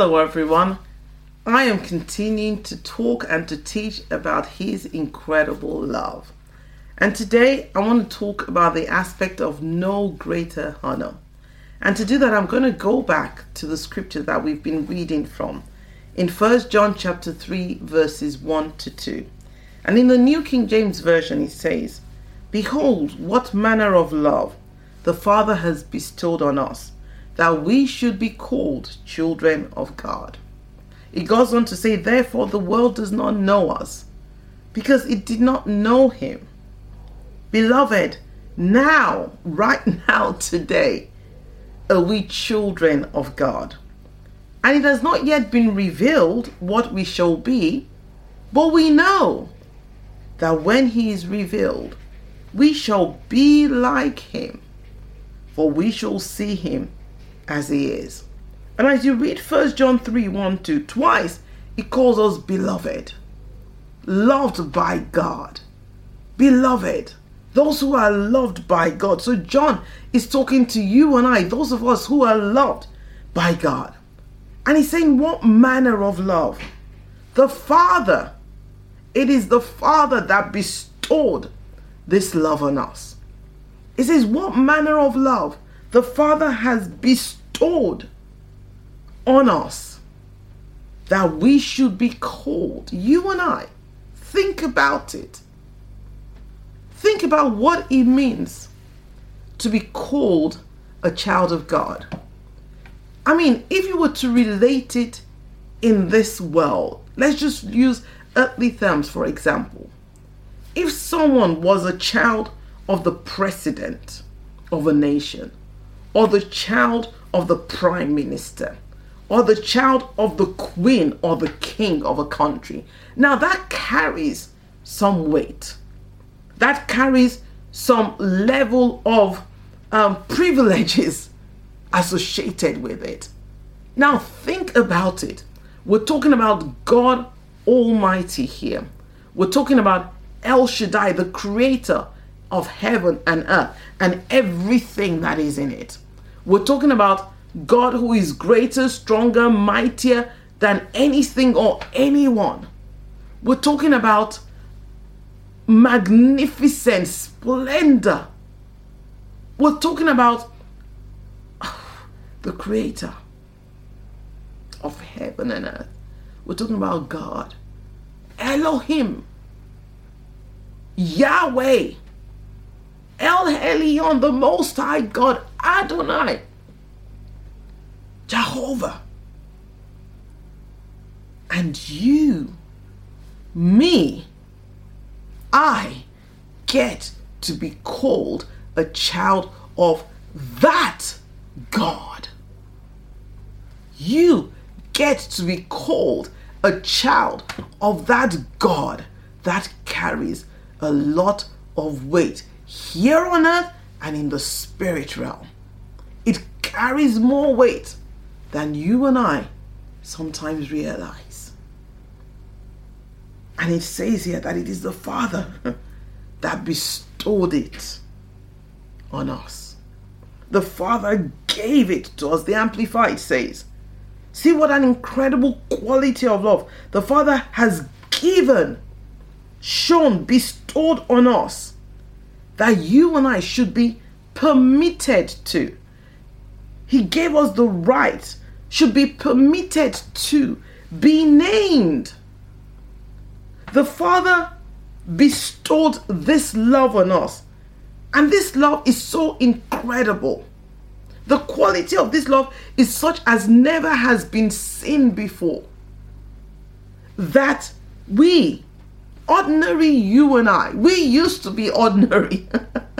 Hello, everyone. I am continuing to talk and to teach about His incredible love. And today I want to talk about the aspect of no greater honor. And to do that, I'm going to go back to the scripture that we've been reading from in 1 John chapter 3, verses 1 to 2. And in the New King James Version, it says, Behold, what manner of love the Father has bestowed on us that we should be called children of God. It goes on to say, Therefore, the world does not know us because it did not know Him. Beloved, now, right now, today, are we children of God. And it has not yet been revealed what we shall be, but we know that when He is revealed, we shall be like Him, for we shall see Him as he is. And as you read 1 John 3 1 2, twice he calls us beloved, loved by God. Beloved, those who are loved by God. So John is talking to you and I, those of us who are loved by God. And he's saying, What manner of love? The Father. It is the Father that bestowed this love on us. It says, What manner of love the Father has bestowed bestowed on us that we should be called. You and I, think about it. Think about what it means to be called a child of God. I mean, if you were to relate it in this world, let's just use earthly terms for example. If someone was a child of the president of a nation, or the child of the prime minister or the child of the queen or the king of a country. Now that carries some weight. That carries some level of um, privileges associated with it. Now think about it. We're talking about God Almighty here. We're talking about El Shaddai, the creator of heaven and earth and everything that is in it. We're talking about God who is greater, stronger, mightier than anything or anyone. We're talking about magnificent splendor. We're talking about the creator of heaven and earth. We're talking about God, Elohim, Yahweh, El Elyon, the Most High God, Adonai, Jehovah. And you, me, I get to be called a child of that God. You get to be called a child of that God that carries a lot of weight here on earth and in the spirit realm. It carries more weight than you and I sometimes realize. And it says here that it is the Father that bestowed it on us. The Father gave it to us. The Amplified says, See what an incredible quality of love the Father has given, shown, bestowed on us that you and I should be permitted to. He gave us the right, should be permitted to be named. The Father bestowed this love on us, and this love is so incredible. The quality of this love is such as never has been seen before. That we, ordinary you and I, we used to be ordinary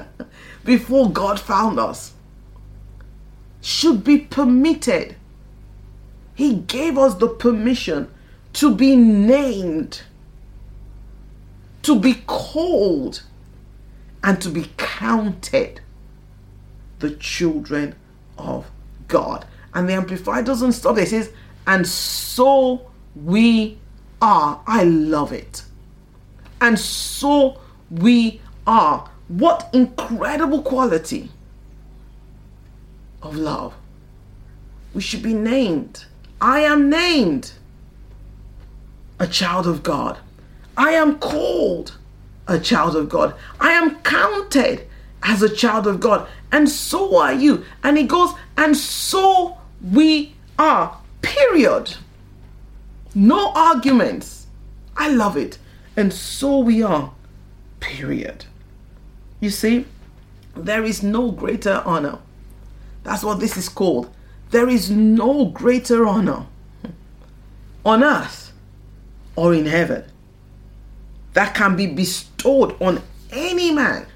before God found us, should be permitted. He gave us the permission to be named, to be called, and to be counted the children of God. And the Amplified doesn't stop. It says, and so we are. I love it and so we are. What incredible quality of love. We should be named I am named a child of God. I am called a child of God. I am counted as a child of God. And so are you. And he goes, and so we are. Period. No arguments. I love it. And so we are. Period. You see, there is no greater honor. That's what this is called. There is no greater honor on earth or in heaven that can be bestowed on any man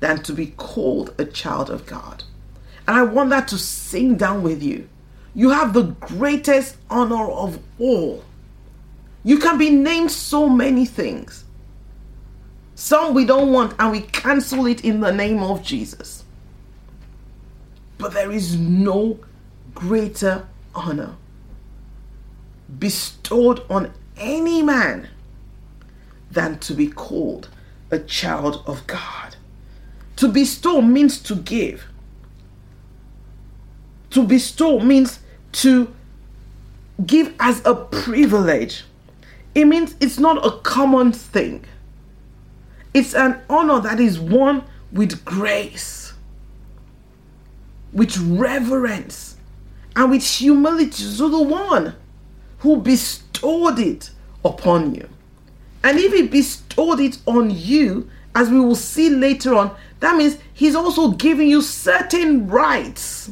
than to be called a child of God. And I want that to sink down with you. You have the greatest honor of all. You can be named so many things. Some we don't want and we cancel it in the name of Jesus. But there is no greater honor bestowed on any man than to be called a child of God. To bestow means to give. To bestow means to give as a privilege. It means it's not a common thing. It's an honor that is won with grace, with reverence, and with humility to the one who bestowed it upon you. And if he bestowed it on you, as we will see later on, that means he's also giving you certain rights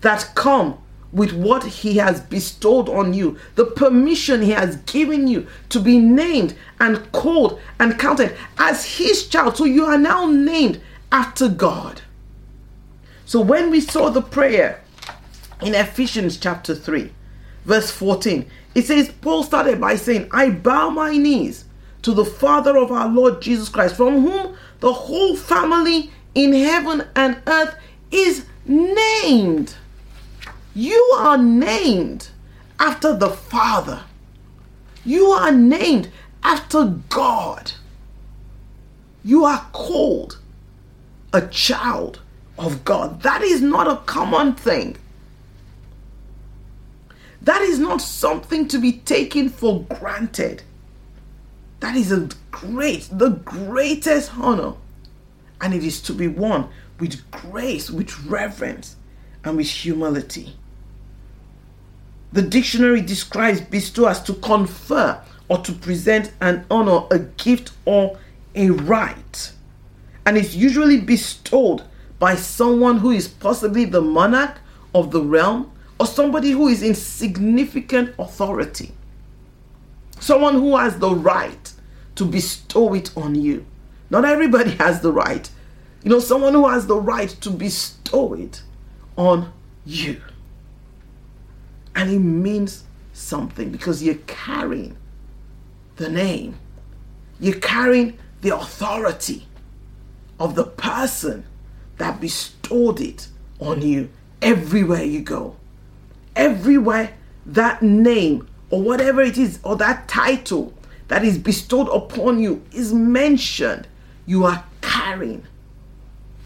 that come with what he has bestowed on you, the permission he has given you to be named and called and counted as his child. So you are now named after God. So when we saw the prayer in Ephesians chapter 3, verse 14, it says, Paul started by saying, I bow my knees to the Father of our Lord Jesus Christ, from whom the whole family in heaven and earth is named. You are named after the Father. You are named after God. You are called a child of God. That is not a common thing. That is not something to be taken for granted. That is a great, the greatest honor. And it is to be won with grace, with reverence, and with humility. The dictionary describes bestow as to confer or to present an honor, a gift, or a right. And it's usually bestowed by someone who is possibly the monarch of the realm or somebody who is in significant authority. Someone who has the right to bestow it on you. Not everybody has the right. You know, someone who has the right to bestow it on you. And it means something because you're carrying the name, you're carrying the authority of the person that bestowed it on you everywhere you go. Everywhere that name or whatever it is, or that title that is bestowed upon you is mentioned, you are carrying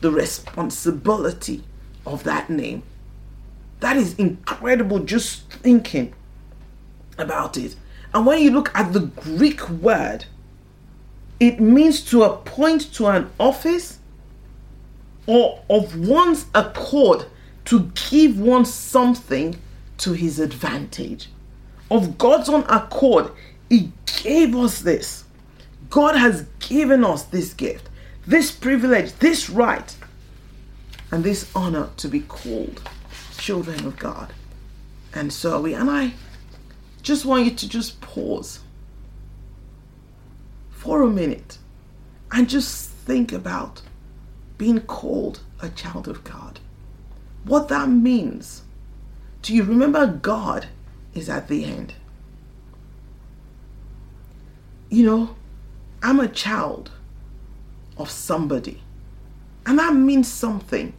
the responsibility of that name. That is incredible just thinking about it. And when you look at the Greek word, it means to appoint to an office or of one's accord to give one something to his advantage. Of God's own accord, He gave us this. God has given us this gift, this privilege, this right, and this honor to be called children of God. And so we. And I just want you to just pause for a minute and just think about being called a child of God. What that means. Do you remember God is at the end? You know, I'm a child of somebody. And that means something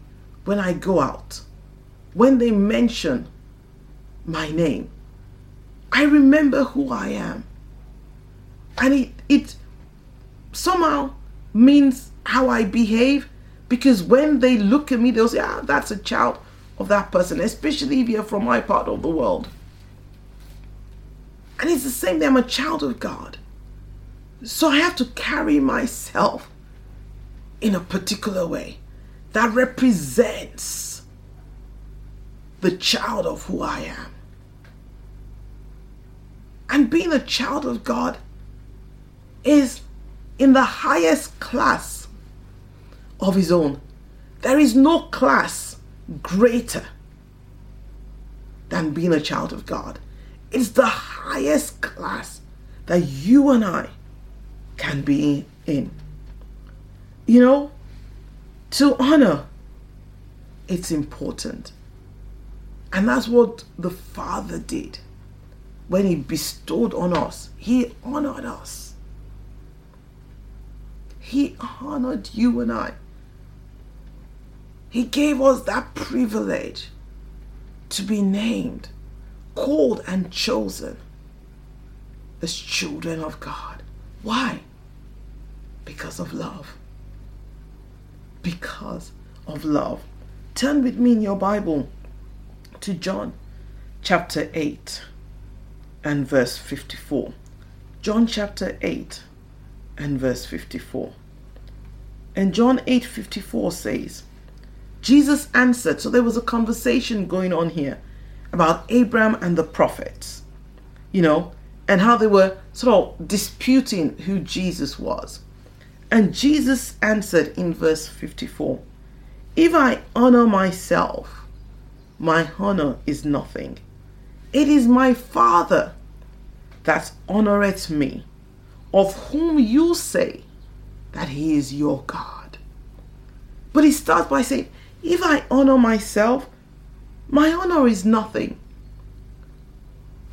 when I go out when they mention my name, I remember who I am. And it, it somehow means how I behave because when they look at me, they'll say, ah, that's a child of that person, especially if you're from my part of the world. And it's the same thing, I'm a child of God. So I have to carry myself in a particular way that represents the child of who I am. And being a child of God is in the highest class of his own. There is no class greater than being a child of God. It's the highest class that you and I can be in. You know, to honor, it's important. And that's what the Father did when He bestowed on us. He honored us. He honored you and I. He gave us that privilege to be named, called, and chosen as children of God. Why? Because of love. Because of love. Turn with me in your Bible to John chapter 8 and verse 54. John chapter 8 and verse 54. And John 8 54 says, Jesus answered. So there was a conversation going on here about Abraham and the prophets, you know, and how they were sort of disputing who Jesus was. And Jesus answered in verse 54 If I honor myself, my honor is nothing. It is my Father that honoreth me, of whom you say that he is your God. But he starts by saying, if I honor myself, my honor is nothing.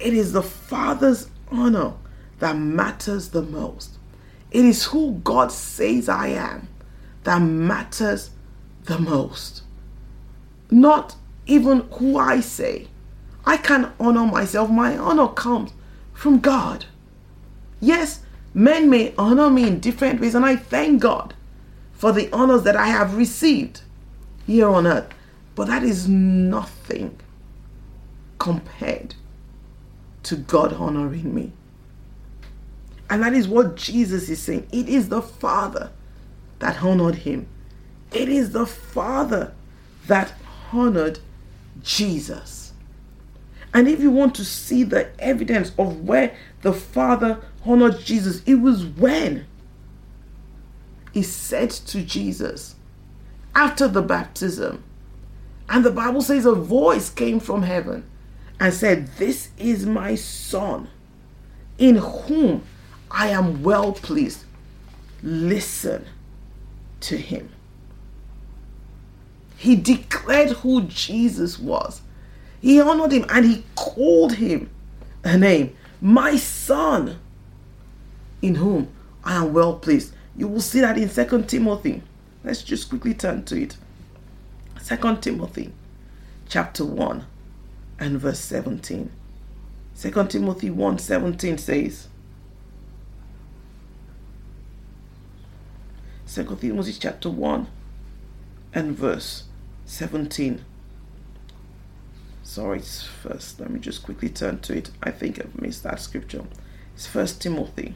It is the Father's honor that matters the most. It is who God says I am that matters the most. Not even who I say. I can honor myself. My honor comes from God. Yes, men may honor me in different ways, and I thank God for the honors that I have received here on earth. But that is nothing compared to God honoring me. And that is what Jesus is saying. It is the Father that honored him. It is the Father that honored Jesus. And if you want to see the evidence of where the Father honored Jesus, it was when he said to Jesus, after the baptism. And the Bible says a voice came from heaven and said, This is my son, in whom I am well pleased. Listen to him. He declared who Jesus was. He honored him and he called him a name, my son, in whom I am well pleased. You will see that in Second Timothy Let's just quickly turn to it. Second Timothy chapter 1 and verse 17. Second Timothy 1 17 says, Second Timothy chapter 1 and verse 17. Sorry, it's first. Let me just quickly turn to it. I think I've missed that scripture. It's First Timothy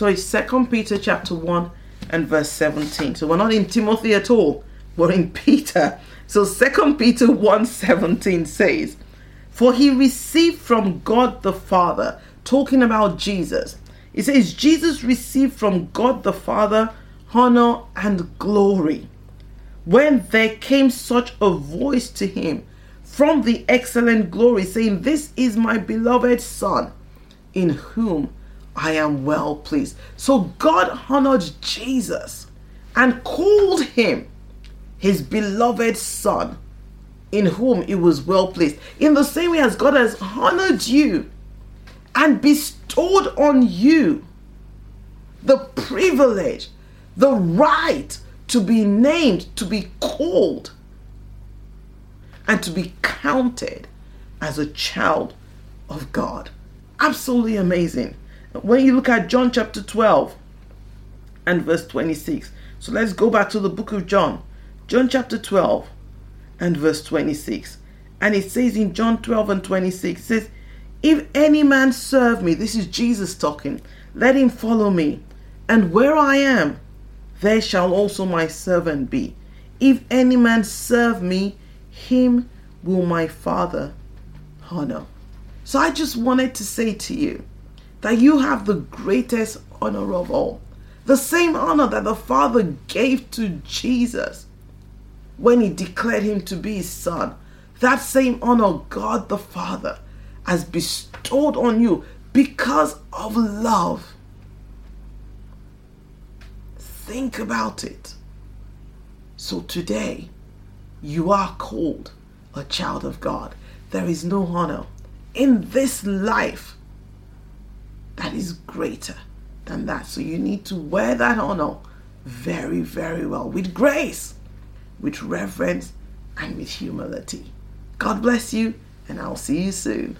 So it's Second Peter chapter 1 and verse 17. So we're not in Timothy at all. We're in Peter. So Second Peter 1 17 says, For he received from God the Father, talking about Jesus. It says, Jesus received from God the Father honor and glory. When there came such a voice to him from the excellent glory, saying, This is my beloved Son, in whom I am well pleased. So God honored Jesus and called him his beloved Son, in whom he was well pleased. In the same way as God has honored you and bestowed on you the privilege, the right to be named, to be called, and to be counted as a child of God. Absolutely amazing. When you look at John chapter 12 and verse 26, so let's go back to the book of John, John chapter 12 and verse 26. And it says in John 12 and 26, says, If any man serve me, this is Jesus talking, let him follow me. And where I am, there shall also my servant be. If any man serve me, him will my Father honor. So I just wanted to say to you that you have the greatest honor of all. The same honor that the Father gave to Jesus when he declared him to be his son. That same honor God the Father has bestowed on you because of love. Think about it. So today, you are called a child of God. There is no honor in this life that is greater than that. So you need to wear that honor very, very well with grace, with reverence, and with humility. God bless you, and I'll see you soon.